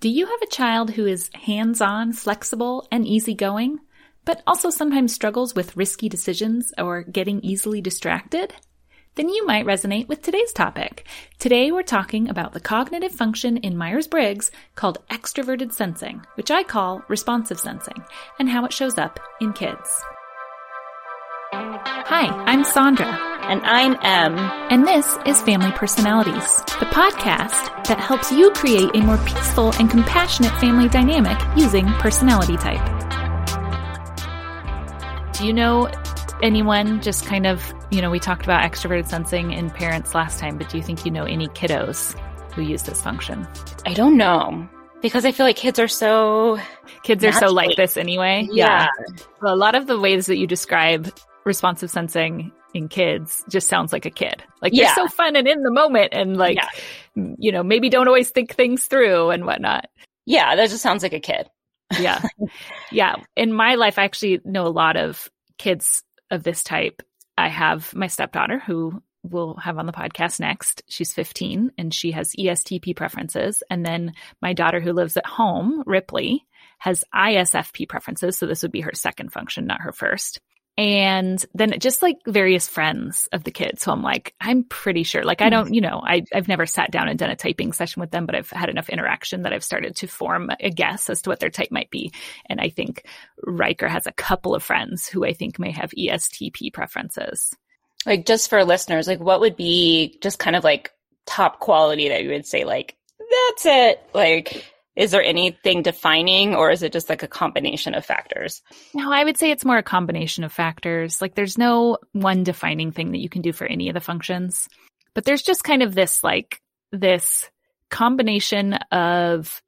Do you have a child who is hands on, flexible, and easygoing, but also sometimes struggles with risky decisions or getting easily distracted? Then you might resonate with today's topic. Today we're talking about the cognitive function in Myers Briggs called extroverted sensing, which I call responsive sensing, and how it shows up in kids. Hi, I'm Sandra. And I'm Em. And this is Family Personalities, the podcast that helps you create a more peaceful and compassionate family dynamic using personality type. Do you know anyone just kind of, you know, we talked about extroverted sensing in parents last time, but do you think you know any kiddos who use this function? I don't know because I feel like kids are so kids are so like this anyway. Yeah. yeah. Well, a lot of the ways that you describe responsive sensing in kids just sounds like a kid. Like yeah. they're so fun and in the moment and like, yeah. you know, maybe don't always think things through and whatnot. Yeah, that just sounds like a kid. yeah. Yeah. In my life, I actually know a lot of kids of this type. I have my stepdaughter who we'll have on the podcast next. She's 15 and she has ESTP preferences. And then my daughter who lives at home, Ripley, has ISFP preferences. So this would be her second function, not her first and then just like various friends of the kids. So I'm like, I'm pretty sure, like, I hmm. don't, you know, I, I've never sat down and done a typing session with them, but I've had enough interaction that I've started to form a guess as to what their type might be. And I think Riker has a couple of friends who I think may have ESTP preferences. Like, just for listeners, like, what would be just kind of like top quality that you would say, like, that's it? Like, is there anything defining or is it just like a combination of factors? No, I would say it's more a combination of factors. Like there's no one defining thing that you can do for any of the functions, but there's just kind of this like this combination of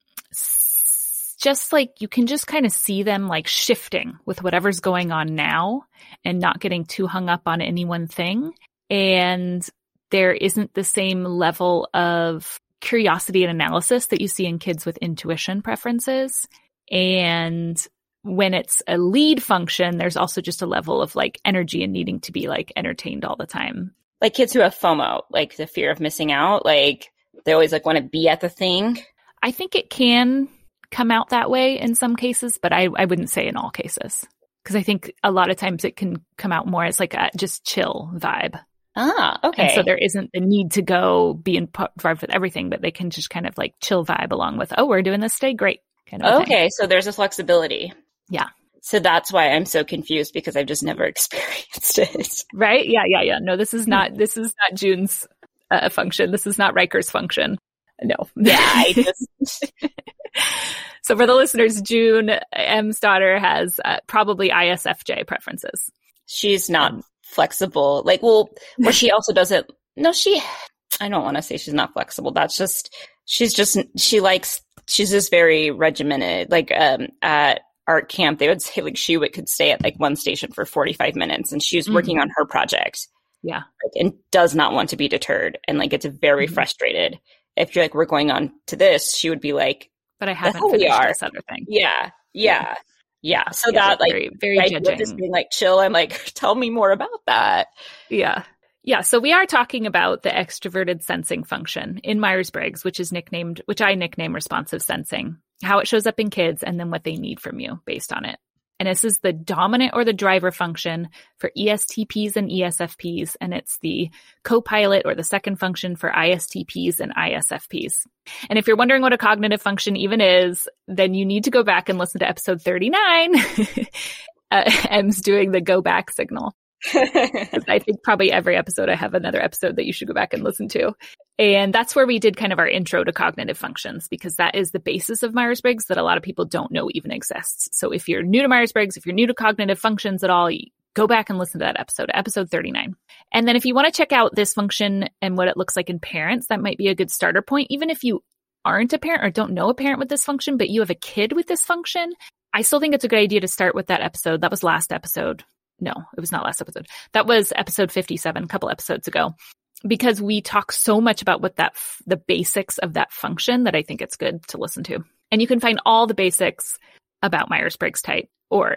just like you can just kind of see them like shifting with whatever's going on now and not getting too hung up on any one thing. And there isn't the same level of curiosity and analysis that you see in kids with intuition preferences. And when it's a lead function, there's also just a level of like energy and needing to be like entertained all the time. Like kids who have FOMO, like the fear of missing out, like they always like want to be at the thing. I think it can come out that way in some cases, but I, I wouldn't say in all cases. Cause I think a lot of times it can come out more as like a just chill vibe. Ah, okay. And so there isn't the need to go be involved with everything, but they can just kind of like chill vibe along with, oh, we're doing this today. Great. Kind of okay. So there's a flexibility. Yeah. So that's why I'm so confused because I've just never experienced it. Right? Yeah, yeah, yeah. No, this is not this is not June's uh, function. This is not Riker's function. No. Yeah. Just... so for the listeners, June Em's daughter has uh, probably ISFJ preferences. She's not um, flexible. Like, well, where she also doesn't, no, she, I don't want to say she's not flexible. That's just, she's just, she likes, she's just very regimented. Like, um, at art camp, they would say like she would, could stay at like one station for 45 minutes and she was mm-hmm. working on her project. Yeah. Like, and does not want to be deterred and like gets very mm-hmm. frustrated. If you're like, we're going on to this, she would be like, but I haven't finished we are. this other thing. Yeah. Yeah. yeah. Yeah. So yeah, that like very, very judging. just being like chill. I'm like, tell me more about that. Yeah. Yeah, so we are talking about the extroverted sensing function in Myers Briggs, which is nicknamed, which I nickname responsive sensing, how it shows up in kids, and then what they need from you based on it. And this is the dominant or the driver function for ESTPs and ESFPs. And it's the co-pilot or the second function for ISTPs and ISFPs. And if you're wondering what a cognitive function even is, then you need to go back and listen to episode 39. uh, Em's doing the go back signal. I think probably every episode I have another episode that you should go back and listen to. And that's where we did kind of our intro to cognitive functions because that is the basis of Myers Briggs that a lot of people don't know even exists. So if you're new to Myers Briggs, if you're new to cognitive functions at all, go back and listen to that episode, episode 39. And then if you want to check out this function and what it looks like in parents, that might be a good starter point. Even if you aren't a parent or don't know a parent with this function, but you have a kid with this function, I still think it's a good idea to start with that episode. That was last episode. No, it was not last episode. That was episode 57, a couple episodes ago because we talk so much about what that, f- the basics of that function that I think it's good to listen to. And you can find all the basics about Myers Briggs type or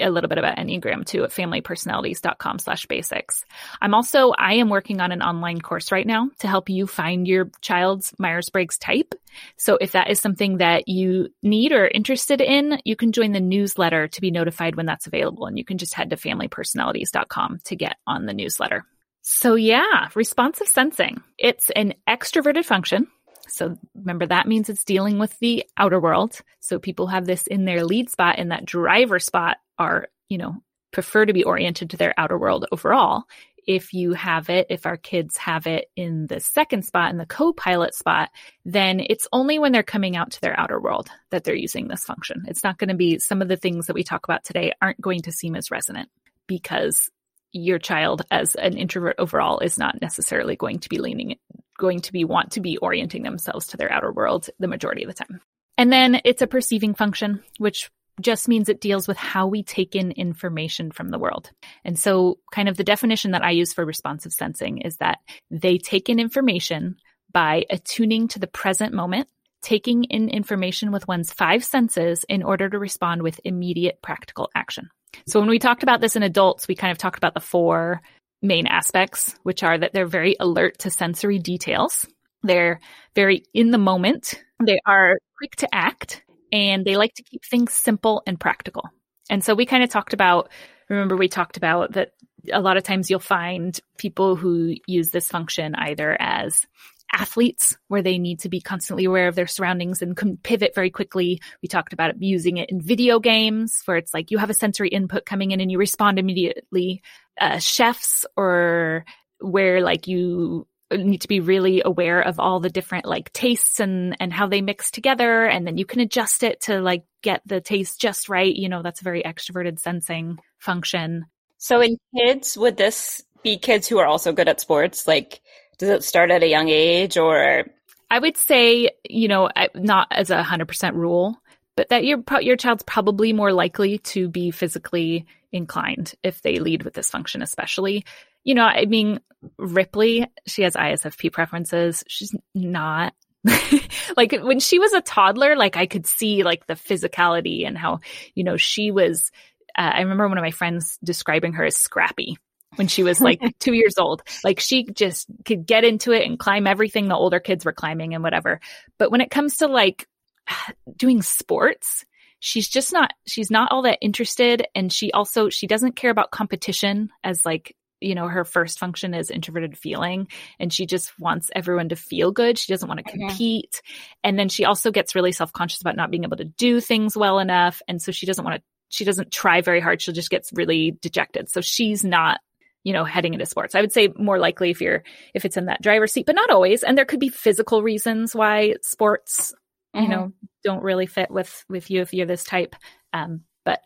a little bit about Enneagram too at familypersonalities.com slash basics. I'm also, I am working on an online course right now to help you find your child's Myers-Briggs type. So if that is something that you need or interested in, you can join the newsletter to be notified when that's available. And you can just head to familypersonalities.com to get on the newsletter. So yeah, responsive sensing. It's an extroverted function so remember that means it's dealing with the outer world. So people have this in their lead spot and that driver spot are, you know, prefer to be oriented to their outer world overall. If you have it, if our kids have it in the second spot, in the co-pilot spot, then it's only when they're coming out to their outer world that they're using this function. It's not going to be some of the things that we talk about today aren't going to seem as resonant because your child as an introvert overall is not necessarily going to be leaning going to be want to be orienting themselves to their outer world the majority of the time. And then it's a perceiving function, which just means it deals with how we take in information from the world. And so kind of the definition that I use for responsive sensing is that they take in information by attuning to the present moment, taking in information with one's five senses in order to respond with immediate practical action. So when we talked about this in adults, we kind of talked about the four main aspects, which are that they're very alert to sensory details. They're very in the moment. They are quick to act and they like to keep things simple and practical. And so we kind of talked about, remember we talked about that a lot of times you'll find people who use this function either as athletes where they need to be constantly aware of their surroundings and can pivot very quickly. We talked about using it in video games where it's like you have a sensory input coming in and you respond immediately. Uh, chefs or where like you need to be really aware of all the different like tastes and and how they mix together and then you can adjust it to like get the taste just right. You know that's a very extroverted sensing function. So in kids would this be kids who are also good at sports? Like does it start at a young age or? I would say, you know, not as a hundred percent rule, but that your your child's probably more likely to be physically inclined if they lead with this function, especially. You know, I mean, Ripley, she has ISFP preferences. She's not like when she was a toddler, like I could see like the physicality and how, you know, she was, uh, I remember one of my friends describing her as scrappy when she was like two years old. Like she just could get into it and climb everything the older kids were climbing and whatever. But when it comes to like doing sports, she's just not, she's not all that interested. And she also, she doesn't care about competition as like, you know, her first function is introverted feeling and she just wants everyone to feel good. She doesn't want to mm-hmm. compete. And then she also gets really self conscious about not being able to do things well enough. And so she doesn't want to she doesn't try very hard. She'll just gets really dejected. So she's not you know, heading into sports. I would say more likely if you're, if it's in that driver's seat, but not always. And there could be physical reasons why sports, mm-hmm. you know, don't really fit with, with you if you're this type. Um, but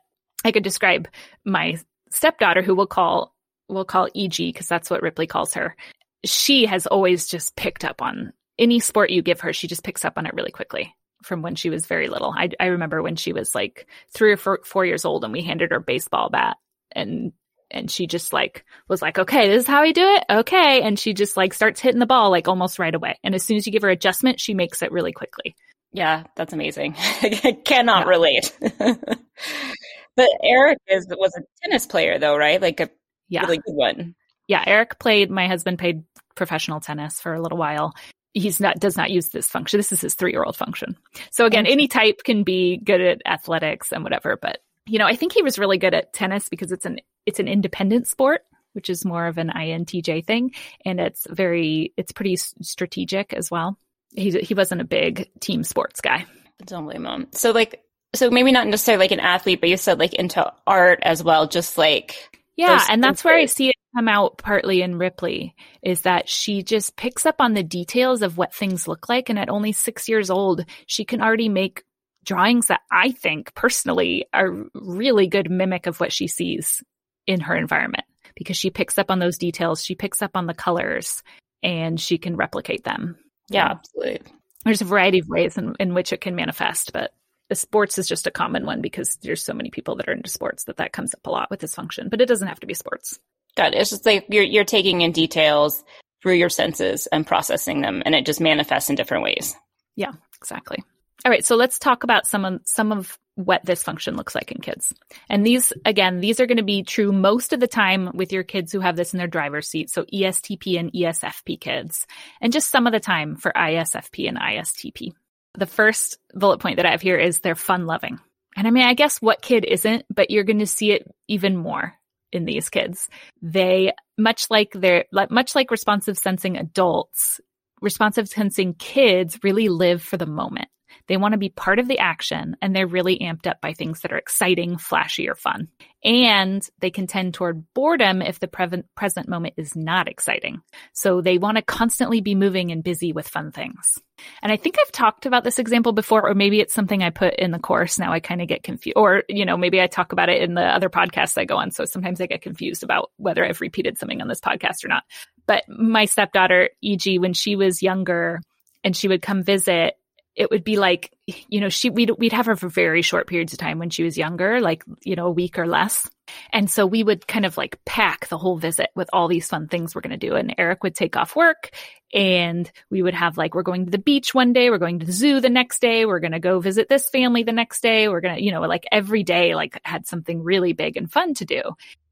I could describe my stepdaughter who we'll call, we'll call EG because that's what Ripley calls her. She has always just picked up on any sport you give her. She just picks up on it really quickly from when she was very little. I, I remember when she was like three or four, four years old and we handed her baseball bat and and she just like was like, okay, this is how we do it. Okay. And she just like starts hitting the ball like almost right away. And as soon as you give her adjustment, she makes it really quickly. Yeah, that's amazing. I cannot yeah. relate. but Eric is was a tennis player though, right? Like a yeah. really good one. Yeah, Eric played my husband played professional tennis for a little while. He's not does not use this function. This is his 3-year-old function. So again, mm-hmm. any type can be good at athletics and whatever, but you know, I think he was really good at tennis because it's an it's an independent sport, which is more of an INTJ thing, and it's very it's pretty strategic as well. He he wasn't a big team sports guy. Don't blame him. So like so maybe not necessarily like an athlete, but you said like into art as well, just like yeah, and that's where I see it come out partly in Ripley is that she just picks up on the details of what things look like, and at only six years old, she can already make drawings that I think personally are really good mimic of what she sees in her environment because she picks up on those details, she picks up on the colors, and she can replicate them. Yeah, absolutely. There's a variety of ways in, in which it can manifest, but sports is just a common one because there's so many people that are into sports that that comes up a lot with this function, but it doesn't have to be sports. Got it. It's just like you're you're taking in details through your senses and processing them, and it just manifests in different ways. Yeah, exactly. All right, so let's talk about some of some of what this function looks like in kids. And these again, these are going to be true most of the time with your kids who have this in their driver's seat, so ESTP and ESFP kids, and just some of the time for ISFP and ISTP. The first bullet point that I have here is they're fun loving. And I mean, I guess what kid isn't, but you're going to see it even more in these kids. They much like they're much like responsive sensing adults, responsive sensing kids really live for the moment. They want to be part of the action and they're really amped up by things that are exciting, flashy, or fun. And they can tend toward boredom if the pre- present moment is not exciting. So they want to constantly be moving and busy with fun things. And I think I've talked about this example before, or maybe it's something I put in the course. Now I kind of get confused, or, you know, maybe I talk about it in the other podcasts I go on. So sometimes I get confused about whether I've repeated something on this podcast or not. But my stepdaughter, E.G., when she was younger and she would come visit, it would be like, you know, she, we'd, we'd have her for very short periods of time when she was younger, like, you know, a week or less. And so we would kind of like pack the whole visit with all these fun things we're going to do. And Eric would take off work and we would have like, we're going to the beach one day. We're going to the zoo the next day. We're going to go visit this family the next day. We're going to, you know, like every day, like had something really big and fun to do.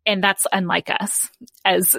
And that's unlike us as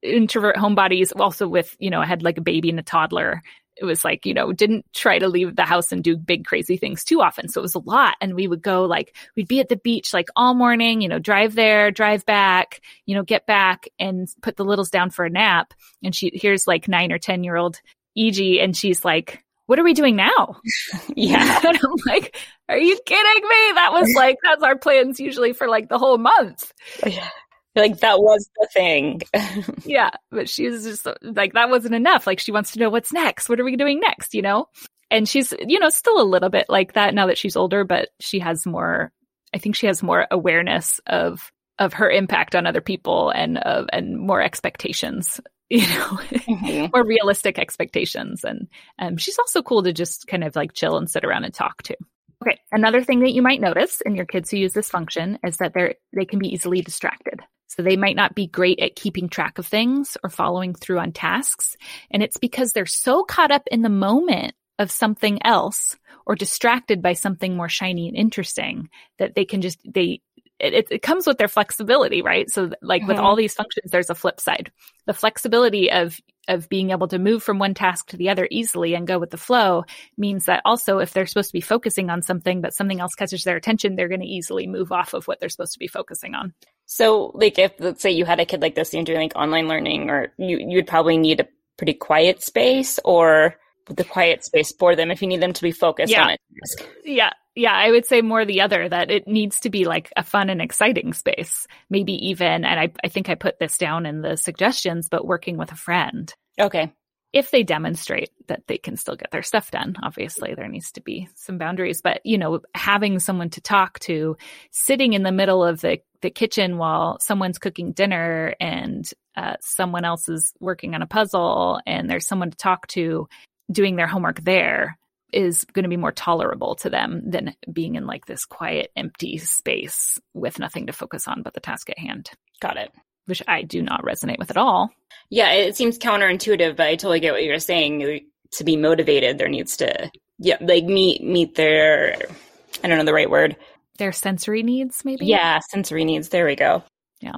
introvert homebodies also with you know i had like a baby and a toddler it was like, you know, didn't try to leave the house and do big crazy things too often. So it was a lot. And we would go like, we'd be at the beach like all morning, you know, drive there, drive back, you know, get back and put the littles down for a nap. And she, here's like nine or 10 year old E.G. and she's like, what are we doing now? yeah. and I'm like, are you kidding me? That was like, that's our plans usually for like the whole month. Yeah like that was the thing. yeah, but she's just like that wasn't enough. Like she wants to know what's next. What are we doing next? You know, and she's you know still a little bit like that now that she's older, but she has more. I think she has more awareness of of her impact on other people and of and more expectations. You know, mm-hmm. more realistic expectations, and um, she's also cool to just kind of like chill and sit around and talk to. Okay, another thing that you might notice in your kids who use this function is that they're they can be easily distracted. So they might not be great at keeping track of things or following through on tasks. And it's because they're so caught up in the moment of something else or distracted by something more shiny and interesting that they can just, they, it, it comes with their flexibility, right? So like mm-hmm. with all these functions, there's a flip side. The flexibility of of being able to move from one task to the other easily and go with the flow means that also if they're supposed to be focusing on something but something else catches their attention they're going to easily move off of what they're supposed to be focusing on so like if let's say you had a kid like this and you're doing like online learning or you you would probably need a pretty quiet space or the quiet space for them if you need them to be focused yeah. on it yeah yeah, I would say more the other that it needs to be like a fun and exciting space. Maybe even, and I, I think I put this down in the suggestions, but working with a friend. Okay. If they demonstrate that they can still get their stuff done, obviously there needs to be some boundaries, but you know, having someone to talk to, sitting in the middle of the, the kitchen while someone's cooking dinner and uh, someone else is working on a puzzle and there's someone to talk to doing their homework there is going to be more tolerable to them than being in like this quiet, empty space with nothing to focus on but the task at hand. Got it. Which I do not resonate with at all. Yeah, it seems counterintuitive, but I totally get what you're saying. To be motivated, there needs to, yeah, like meet meet their, I don't know the right word. Their sensory needs, maybe. Yeah, sensory needs. There we go. Yeah.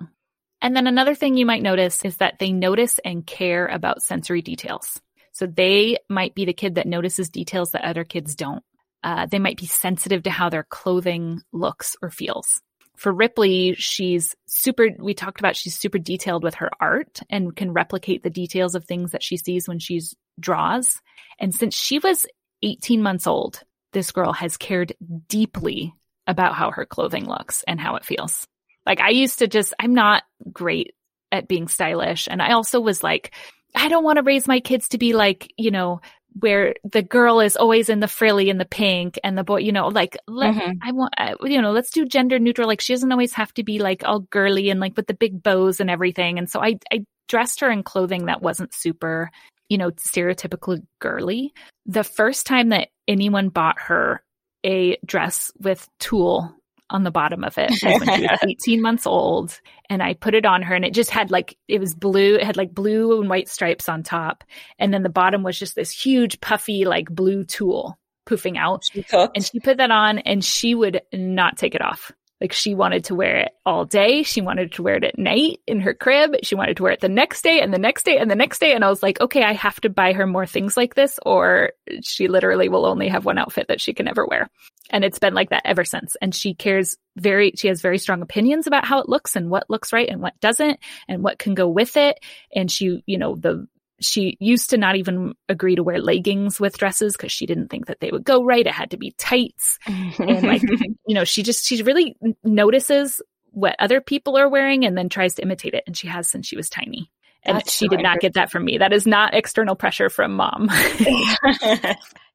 And then another thing you might notice is that they notice and care about sensory details. So they might be the kid that notices details that other kids don't. Uh, they might be sensitive to how their clothing looks or feels. For Ripley, she's super, we talked about she's super detailed with her art and can replicate the details of things that she sees when she draws. And since she was 18 months old, this girl has cared deeply about how her clothing looks and how it feels. Like I used to just, I'm not great at being stylish. And I also was like, I don't want to raise my kids to be like, you know, where the girl is always in the frilly and the pink and the boy, you know, like, let, mm-hmm. I want, you know, let's do gender neutral. Like she doesn't always have to be like all girly and like with the big bows and everything. And so I, I dressed her in clothing that wasn't super, you know, stereotypically girly. The first time that anyone bought her a dress with tulle on the bottom of it when she was 18 months old. And I put it on her and it just had like, it was blue. It had like blue and white stripes on top. And then the bottom was just this huge puffy, like blue tulle. poofing out. She. And she put that on and she would not take it off. Like she wanted to wear it all day. She wanted to wear it at night in her crib. She wanted to wear it the next day and the next day and the next day. And I was like, okay, I have to buy her more things like this or she literally will only have one outfit that she can ever wear. And it's been like that ever since. And she cares very, she has very strong opinions about how it looks and what looks right and what doesn't and what can go with it. And she, you know, the, she used to not even agree to wear leggings with dresses because she didn't think that they would go right. It had to be tights. and like, you know, she just, she really notices what other people are wearing and then tries to imitate it. And she has since she was tiny. And That's she so did not get that from me. That is not external pressure from mom.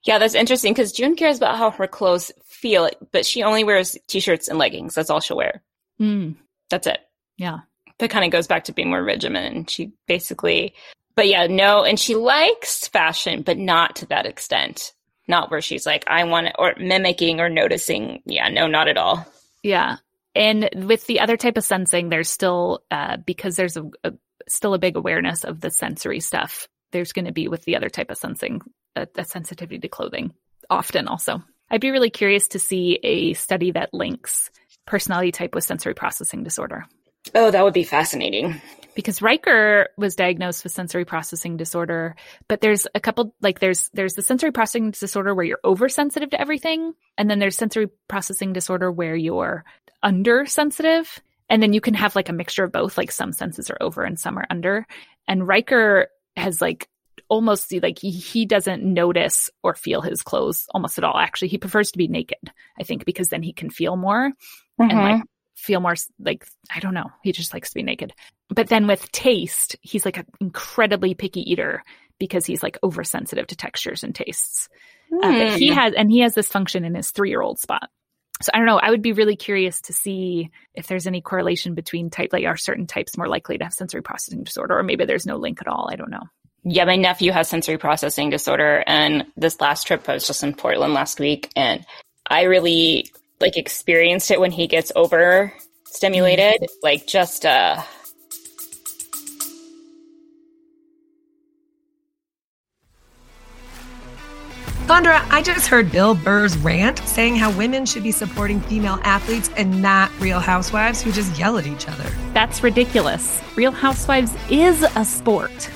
yeah, that's interesting because June cares about how her clothes feel, but she only wears t-shirts and leggings. That's all she'll wear. Mm, That's it. yeah. That kind of goes back to being more regimented. And she basically, but yeah, no, and she likes fashion, but not to that extent. Not where she's like, I want it, or mimicking or noticing. Yeah, no, not at all. Yeah. And with the other type of sensing, there's still, uh, because there's a, a still a big awareness of the sensory stuff. There's going to be with the other type of sensing, a, a sensitivity to clothing often also. I'd be really curious to see a study that links personality type with sensory processing disorder. Oh, that would be fascinating. Because Riker was diagnosed with sensory processing disorder, but there's a couple like there's there's the sensory processing disorder where you're oversensitive to everything, and then there's sensory processing disorder where you're undersensitive, and then you can have like a mixture of both, like some senses are over and some are under. And Riker has like almost like he, he doesn't notice or feel his clothes almost at all. Actually, he prefers to be naked, I think, because then he can feel more and like mm-hmm. Feel more like I don't know. He just likes to be naked. But then with taste, he's like an incredibly picky eater because he's like oversensitive to textures and tastes. Uh, but he Hmm. has, and he has this function in his three year old spot. So I don't know. I would be really curious to see if there's any correlation between type, like are certain types more likely to have sensory processing disorder, or maybe there's no link at all. I don't know. Yeah, my nephew has sensory processing disorder, and this last trip I was just in Portland last week, and I really like experienced it when he gets over stimulated, like just uh Sandra, I just heard Bill Burr's rant saying how women should be supporting female athletes and not real housewives who just yell at each other. That's ridiculous. Real Housewives is a sport.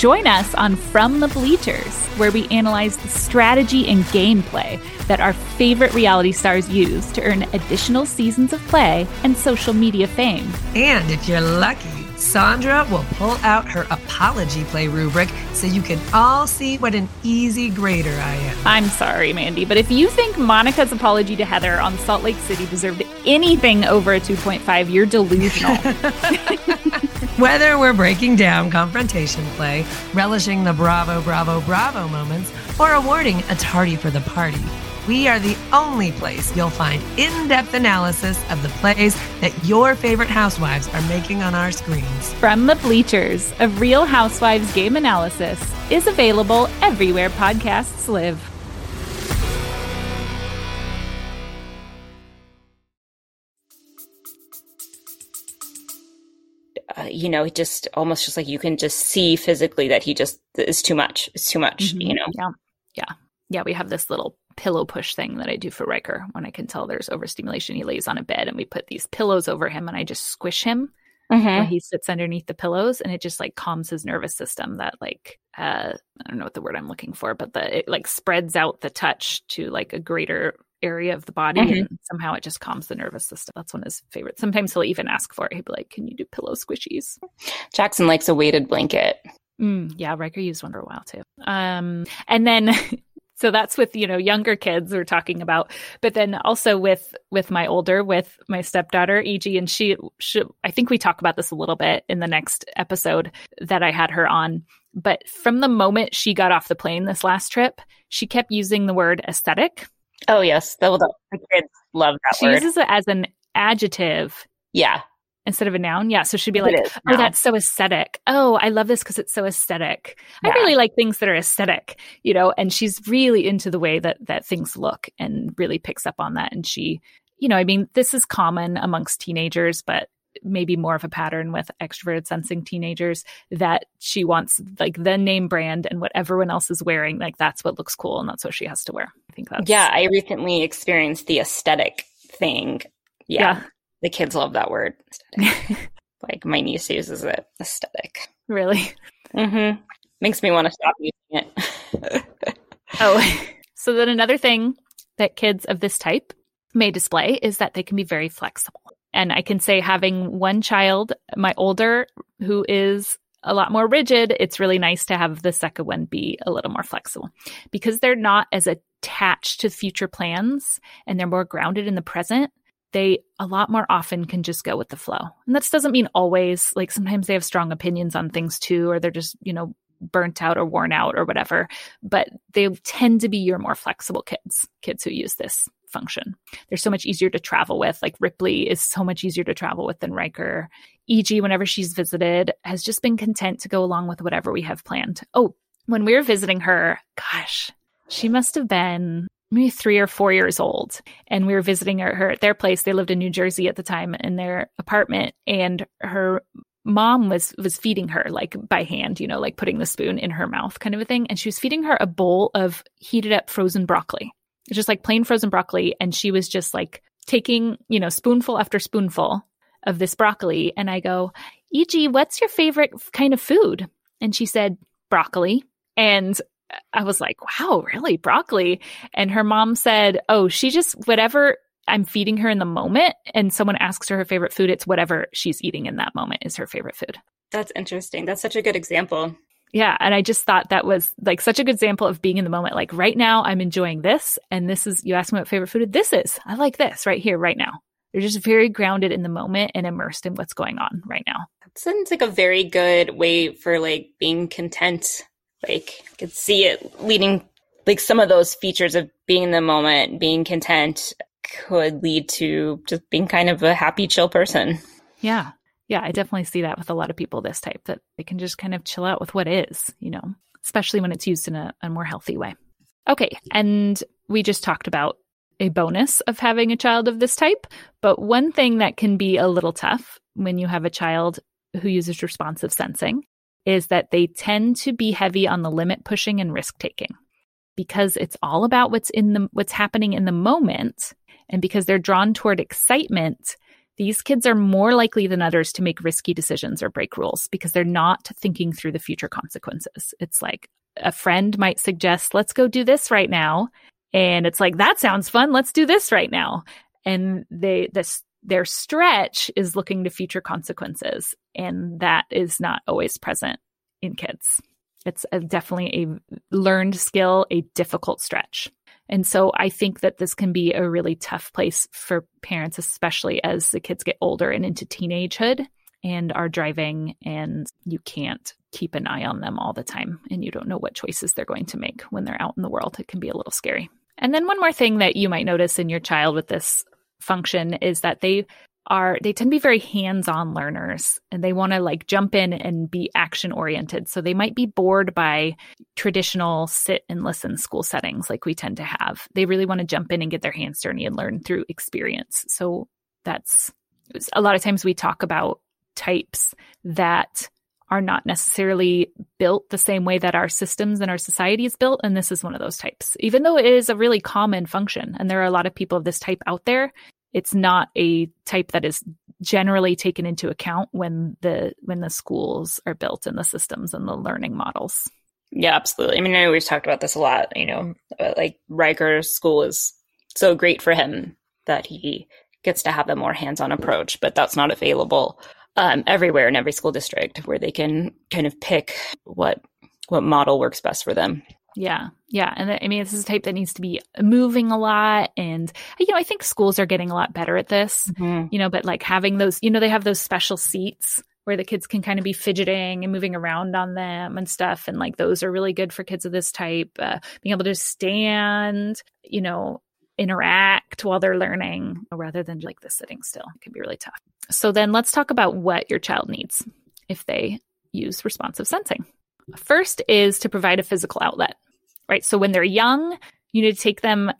Join us on From the Bleachers, where we analyze the strategy and gameplay that our favorite reality stars use to earn additional seasons of play and social media fame. And if you're lucky, Sandra will pull out her apology play rubric so you can all see what an easy grader I am. I'm sorry, Mandy, but if you think Monica's apology to Heather on Salt Lake City deserved anything over a 2.5, you're delusional. Whether we're breaking down confrontation play, relishing the bravo, bravo, bravo moments, or awarding a tardy for the party, we are the only place you'll find in depth analysis of the plays that your favorite housewives are making on our screens. From the Bleachers, a Real Housewives game analysis is available everywhere podcasts live. uh, you know, it just almost just like you can just see physically that he just is too much. It's too much, Mhm. you know. Yeah. Yeah. Yeah. We have this little pillow push thing that I do for Riker when I can tell there's overstimulation. He lays on a bed and we put these pillows over him and I just squish him when he sits underneath the pillows and it just like calms his nervous system that like uh I don't know what the word I'm looking for, but the it like spreads out the touch to like a greater area of the body Mhm. and somehow it just calms the nervous system. That's one of his favorites. Sometimes he'll even ask for it. He'll be like, Can you do pillow squishies? Jackson likes a weighted blanket. Mm, yeah, Riker used one for a while too. Um, and then so that's with you know younger kids we're talking about, but then also with with my older with my stepdaughter EG, and she, she I think we talk about this a little bit in the next episode that I had her on. But from the moment she got off the plane this last trip, she kept using the word aesthetic. Oh yes, will the kids love that She word. uses it as an adjective yeah, instead of a noun. Yeah. So she'd be like, oh, that's so aesthetic. Oh, I love this because it's so aesthetic. I really like things that are aesthetic, you know, and she's really into the way that, that things look and really picks up on that. And she, you know, I mean, this is common amongst teenagers, but maybe more of a pattern with extroverted sensing teenagers that she wants like the name brand and what everyone else is wearing like that's what looks cool and that's what she has to wear i think that's yeah i recently experienced the aesthetic thing yeah, yeah. The kids love that word like my niece uses it aesthetic. Really? Mm-hmm. makes me want to stop using it. Oh so then another thing that kids of this type may display is that they can be very flexible. And I can say having one child, my older, who is a lot more rigid, it's really nice to have the second one be a little more flexible. Because they're not as attached to future plans and they're more grounded in the present. They a lot more often can just go with the flow. And that doesn't mean always, like sometimes they have strong opinions on things too, or they're just, you know, burnt out or worn out or whatever. But they tend to be your more flexible kids, kids who use this function. They're so much easier to travel with. Like Ripley is so much easier to travel with than Riker. EG, whenever she's visited, has just been content to go along with whatever we have planned. Oh, when we were visiting her, gosh, she must have been maybe three or four years old. And we were visiting her, her at their place. They lived in New Jersey at the time in their apartment. And her mom was was feeding her like by hand, you know, like putting the spoon in her mouth kind of a thing. And she was feeding her a bowl of heated up frozen broccoli just like plain frozen broccoli. And she was just like taking, you know, spoonful after spoonful of this broccoli. And I go, E.G., what's your favorite kind of food? And she said, broccoli. And I was like, wow, really? Broccoli? And her mom said, oh, she just, whatever I'm feeding her in the moment, and someone asks her her favorite food, it's whatever she's eating in that moment is her favorite food. That's interesting. That's such a good example. Yeah. And I just thought that was like such a good example of being in the moment. Like right now, I'm enjoying this. And this is, you ask me what favorite food this is. I like this right here, right now. They're just very grounded in the moment and immersed in what's going on right now. That sounds like a very good way for like being content. Like I could see it leading, like some of those features of being in the moment, being content could lead to just being kind of a happy, chill person. Yeah yeah, I definitely see that with a lot of people this type that they can just kind of chill out with what is, you know, especially when it's used in a, a more healthy way. Okay. And we just talked about a bonus of having a child of this type. But one thing that can be a little tough when you have a child who uses responsive sensing is that they tend to be heavy on the limit pushing and risk taking because it's all about what's in the what's happening in the moment and because they're drawn toward excitement these kids are more likely than others to make risky decisions or break rules because they're not thinking through the future consequences. It's like a friend might suggest, let's go do this right now. And it's like, that sounds fun. Let's do this right now. And they, this, their stretch is looking to future consequences. And that is not always present in kids. It's a, definitely a learned skill, a difficult stretch. And so I think that this can be a really tough place for parents, especially as the kids get older and into teenagehood and are driving and you can't keep an eye on them all the time and you don't know what choices they're going to make when they're out in the world. It can be a little scary. And then one more thing that you might notice in your child with this function is that they are they tend to be very hands-on learners and they want to like jump in and be action oriented so they might be bored by traditional sit and listen school settings like we tend to have. They really want to jump in and get their hands dirty and learn through experience. So that's a lot of times we talk about types that are not necessarily built the same way that our systems and our society is built. And this is one of those types, even though it is a really common function. And there are a lot of people of this type out there it's not a type that is generally taken into account when the when the schools are built and the systems and the learning models. Yeah, absolutely. I mean, I know we've talked about this a lot. You know, like Riker's school is so great for him that he gets to have a more hands-on approach, but that's not available um, everywhere in every school district where they can kind of pick what what model works best for them. Yeah. Yeah. And I mean, this is a type that needs to be moving a lot. And, you know, I think schools are getting a lot better at this, mm-hmm. you know, but like having those, you know, they have those special seats where the kids can kind of be fidgeting and moving around on them and stuff. And like those are really good for kids of this type. Uh, being able to stand, you know, interact while they're learning rather than like the sitting still it can be really tough. So then let's talk about what your child needs if they use responsive sensing. First is to provide a physical outlet, right? So when they're young, you need to take them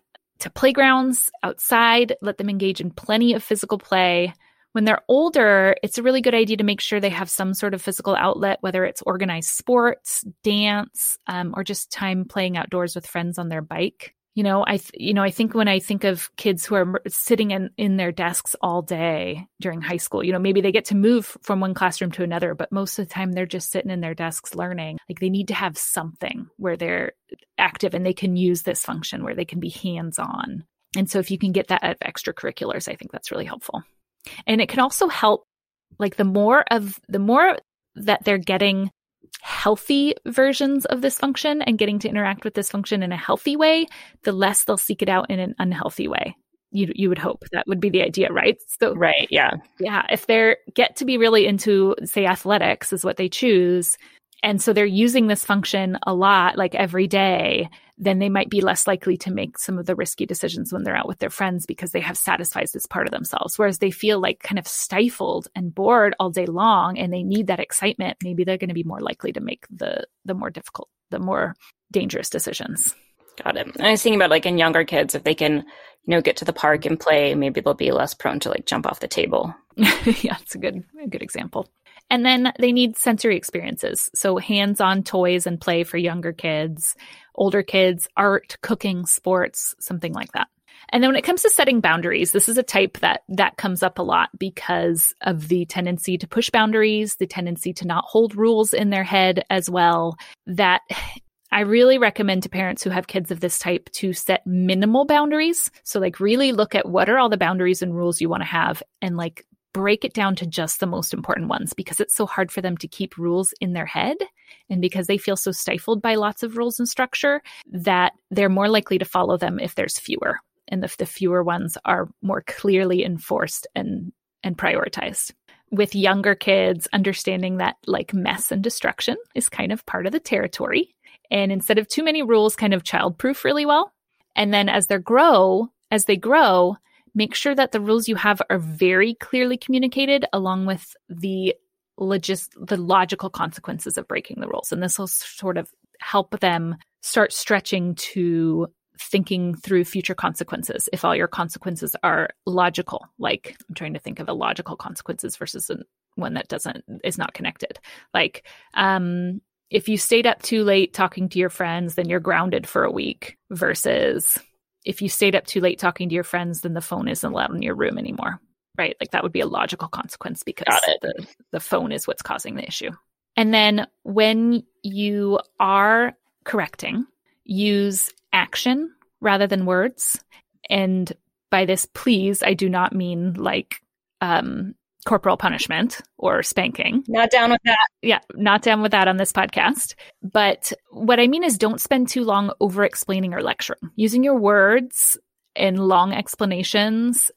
to playgrounds outside, let them engage in plenty of physical play When they're older, it's a really good idea to make sure they have some sort of physical outlet, whether it's organized sports, dance, um, or just time playing outdoors with friends on their bike. You know, I th- you know I think when I think of kids who are sitting in in their desks all day during high school, you know, maybe they get to move from one classroom to another, but most of the time they're just sitting in their desks learning. Like they need to have something where they're active and they can use this function where they can be hands on. And so if you can get that out of extracurriculars, I think that's really helpful. And it can also help like the more of the more that they're getting healthy versions of this function and getting to interact with this function in a healthy way, the less they'll seek it out in an unhealthy way. You you would hope that would be the idea, right? So right, yeah, yeah. If they're get to be really into say athletics is what they choose, and so they're using this function a lot, like every day, then they might be less likely to make some of the risky decisions when they're out with their friends because they have satisfied this part of themselves. Whereas they feel like kind of stifled and bored all day long and they need that excitement, maybe they're going to be more likely to make the the more difficult, the more dangerous decisions. Got it. And I was thinking about like in younger kids, if they can, you know, get to the park and play, maybe they'll be less prone to like jump off the table. yeah, it's a good a good example. And then they need sensory experiences. So hands on toys and play for younger kids, older kids, art, cooking, sports, something like that. And then when it comes to setting boundaries, this is a type that that comes up a lot because of the tendency to push boundaries, the tendency to not hold rules in their head as well. That I really recommend to parents who have kids of this type to set minimal boundaries. So like really look at what are all the boundaries and rules you want to have and like break it down to just the most important ones because it's so hard for them to keep rules in their head. And because they feel so stifled by lots of rules and structure that they're more likely to follow them if there's fewer and if the fewer ones are more clearly enforced and and prioritized. With younger kids understanding that like mess and destruction is kind of part of the territory. And instead of too many rules kind of childproof really well. And then as they grow as they grow make sure that the rules you have are very clearly communicated along with the logis- the logical consequences of breaking the rules. And this will sort of help them start stretching to thinking through future consequences if all your consequences are logical. Like i'm trying to think of a logical consequences versus one that doesn't is not connected. Like um if you stayed up too late talking to your friends then you're grounded for a week versus if you stayed up too late talking to your friends, then the phone isn't allowed in your room anymore. Right? Like that would be a logical consequence because the, the phone is what's causing the issue. And then when you are correcting, use action rather than words. And by this, please, I do not mean like um, corporal punishment or spanking. Not down with that. Yeah, not down with that on this podcast. But what I mean is don't spend too long over explaining or lecturing. Using your words in long explanations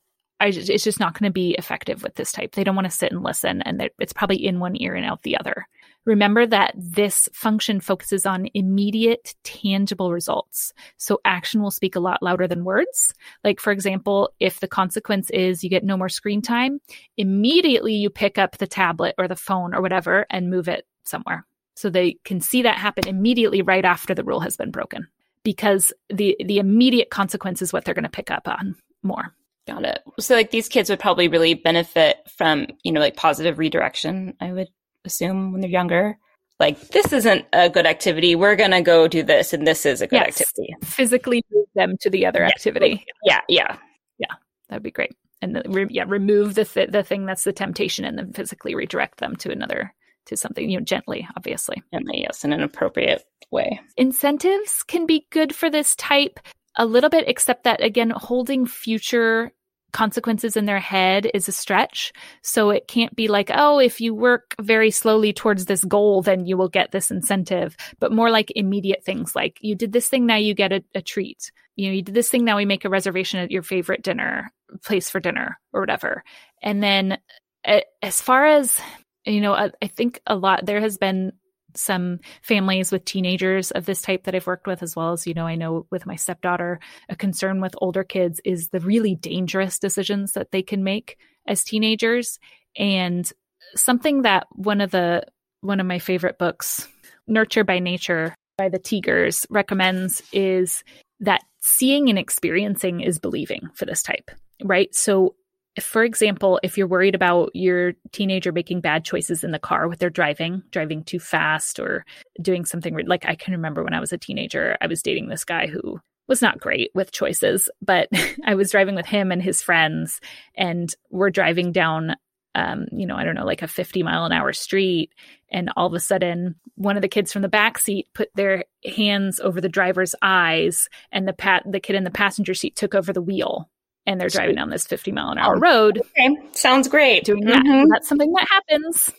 I, it's just not going to be effective with this type. They don't want to sit and listen, and it's probably in one ear and out the other. Remember that this function focuses on immediate, tangible results. So action will speak a lot louder than words. Like, for example, if the consequence is you get no more screen time, immediately you pick up the tablet or the phone or whatever and move it somewhere. So they can see that happen immediately right after the rule has been broken because the, the immediate consequence is what they're going to pick up on more. Got it. So like these kids would probably really benefit from, you know, like positive redirection, I would assume when they're younger. Like this isn't a good activity. We're going to go do this and this is a good yes. activity. Physically move them to the other yeah. activity. Yeah, yeah. Yeah. That'd be great. And the, re- yeah, remove the th- the thing that's the temptation and then physically redirect them to another to something, you know, gently, obviously. Gently, yes, in an appropriate way. Incentives can be good for this type a little bit, except that again, holding future consequences in their head is a stretch. So it can't be like, oh, if you work very slowly towards this goal, then you will get this incentive, but more like immediate things like you did this thing, now you get a, a treat. You know, you did this thing, now we make a reservation at your favorite dinner place for dinner or whatever. And then as far as, you know, I, I think a lot, there has been some families with teenagers of this type that I've worked with, as well as, you know, I know with my stepdaughter, a concern with older kids is the really dangerous decisions that they can make as teenagers. And something that one of the, one of my favorite books, Nurture by Nature by the Tiegers, recommends is that seeing and experiencing is believing for this type, right? So for example, if you're worried about your teenager making bad choices in the car with their driving, driving too fast or doing something like I can remember when I was a teenager, I was dating this guy who was not great with choices, but I was driving with him and his friends, and we're driving down, um, you know, I don't know, like a 50 mile an hour street. And all of a sudden, one of the kids from the back seat put their hands over the driver's eyes, and the pat the kid in the passenger seat took over the wheel. And they're driving down this 50 mile an hour oh, road. Okay, sounds great. Doing that. Mm-hmm. That's something that happens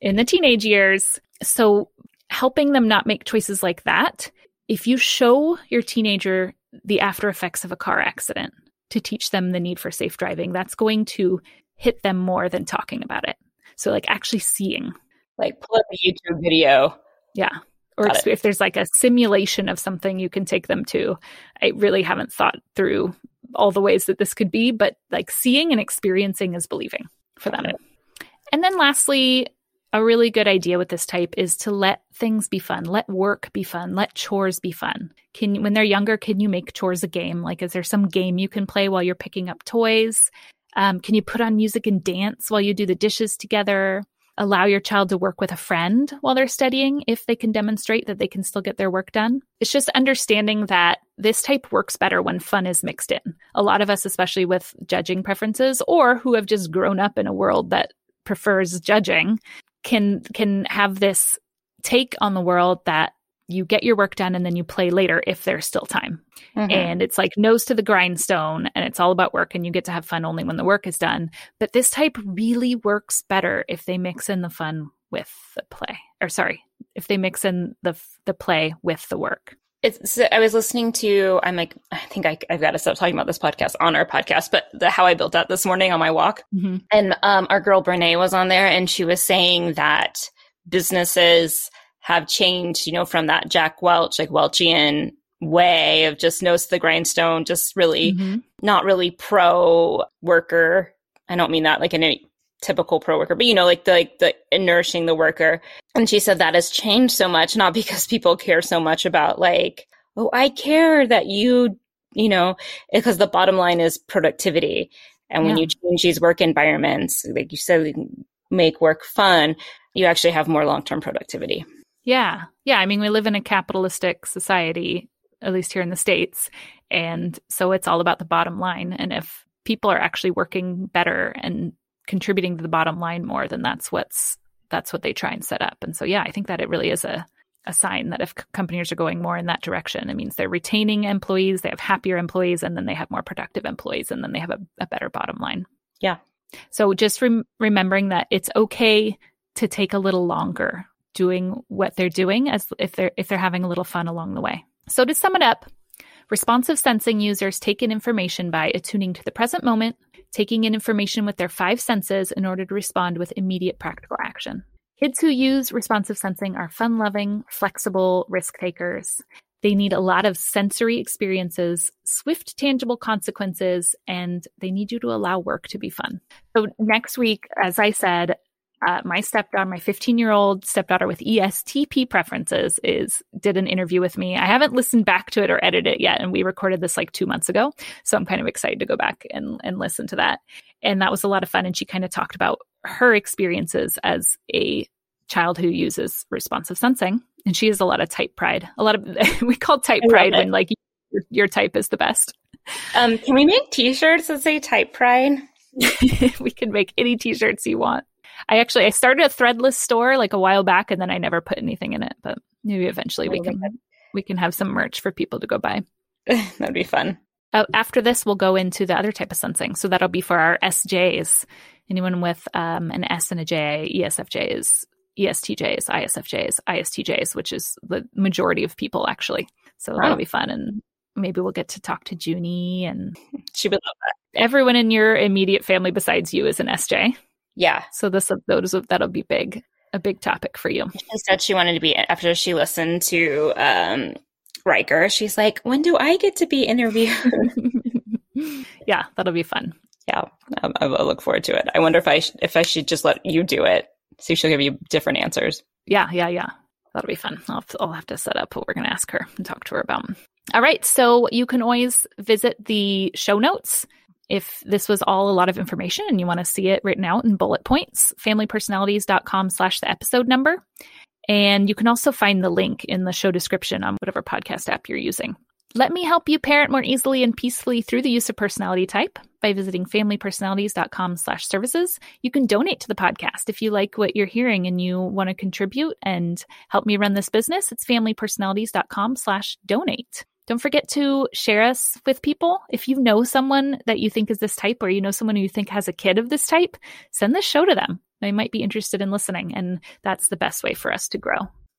in the teenage years. So helping them not make choices like that if you show your teenager the after effects of a car accident to teach them the need for safe driving, that's going to hit them more than talking about it. So, like actually seeing. Like pull up a YouTube video. Yeah. Or if there's like a simulation of something you can take them to. I really haven't thought through all the ways that this could be, but like seeing and experiencing is believing for them. And then lastly, a really good idea with this type is to let things be fun, let work be fun, let chores be fun. Can when they're younger, can you make chores a game? Like, is there some game you can play while you're picking up toys? Um, can you put on music and dance while you do the dishes together? Allow your child to work with a friend while they're studying if they can demonstrate that they can still get their work done. It's just understanding that this type works better when fun is mixed in. A lot of us, especially with judging preferences or who have just grown up in a world that prefers judging, can can have this take on the world that you get your work done and then you play later if there's still time. Mm-hmm. And it's like nose to the grindstone and it's all about work and you get to have fun only when the work is done. But this type really works better if they mix in the fun with the play. Or sorry, if they mix in the the play with the work it's i was listening to i'm like i think I, have got to stop talking about this podcast on our podcast but the how i built that this morning on my walk mm-hmm. and um, our girl brene was on there and she was saying that businesses have changed you know from that jack welch like welchian way of just nose to the grindstone just really mm-hmm. not really pro worker i don't mean that like in a typical pro worker, but you know, like the like the nourishing the worker. And she said that has changed so much, not because people care so much about like, oh, I care that you, you know, because the bottom line is productivity. And when yeah. you change these work environments, like you said, make work fun, you actually have more long term productivity. Yeah. Yeah. I mean, we live in a capitalistic society, at least here in the States. And so it's all about the bottom line. And if people are actually working better and contributing to the bottom line more, then that's what's that's what they try and set up. And so, yeah, I think that it really is a a sign that if companies are going more in that direction, it means they're retaining employees, they have happier employees, and then they have more productive employees, and then they have a, a better bottom line. Yeah. So just rem- remembering that it's okay to take a little longer doing what they're doing as if they're if they're having a little fun along the way. So to sum it up, responsive sensing users take in information by attuning to the present moment, taking in information with their five senses in order to respond with immediate practical action. Kids who use responsive sensing are fun loving, flexible risk takers. They need a lot of sensory experiences, swift, tangible consequences, and they need you to allow work to be fun. So, next week, as I said, uh, my stepdaughter, my 15 year old stepdaughter with ESTP preferences, is did an interview with me. I haven't listened back to it or edited it yet, and we recorded this like two months ago, so I'm kind of excited to go back and and listen to that. And that was a lot of fun. And she kind of talked about her experiences as a child who uses responsive sensing, and she has a lot of type pride. A lot of we call type pride when like your, your type is the best. Um, can we make T-shirts that say type pride? we can make any T-shirts you want. I actually I started a threadless store like a while back, and then I never put anything in it. But maybe eventually we can we can have some merch for people to go buy. That'd be fun. Uh, after this, we'll go into the other type of sensing. So that'll be for our SJs. Anyone with um, an S and a J, ESFJs, ESTJs, ISFJs, ISTJs, which is the majority of people actually. So that'll be fun, and maybe we'll get to talk to Junie and she would love that. Everyone in your immediate family besides you is an SJ. Yeah. So this those that'll be big a big topic for you. She said she wanted to be after she listened to um, Riker. She's like, when do I get to be interviewed? yeah, that'll be fun. Yeah, I, I look forward to it. I wonder if I sh- if I should just let you do it. See if she'll give you different answers. Yeah, yeah, yeah. That'll be fun. I'll, I'll have to set up what we're going to ask her and talk to her about. All right. So you can always visit the show notes If this was all a lot of information and you want to see it written out in bullet points, familypersonalities.com slash the episode number. And you can also find the link in the show description on whatever podcast app you're using. Let me help you parent more easily and peacefully through the use of personality type by visiting familypersonalities.com slash services. You can donate to the podcast if you like what you're hearing and you want to contribute and help me run this business. It's familypersonalities.com slash donate. Don't forget to share us with people. If you know someone that you think is this type or you know someone who you think has a kid of this type, send this show to them. They might be interested in listening, and that's the best way for us to grow.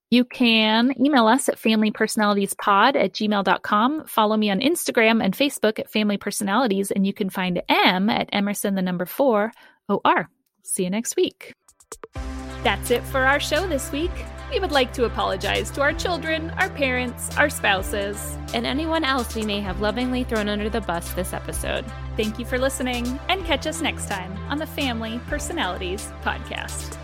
You can email us at familypersonalitiespod at gmail.com. Follow me on Instagram and Facebook at Family Personalities, and you can find Em at Emerson, the number four, OR. See you next week. That's it for our show this week. We would like to apologize to our children, our parents, our spouses, and anyone else we may have lovingly thrown under the bus this episode. Thank you for listening, and catch us next time on the Family Personalities Podcast.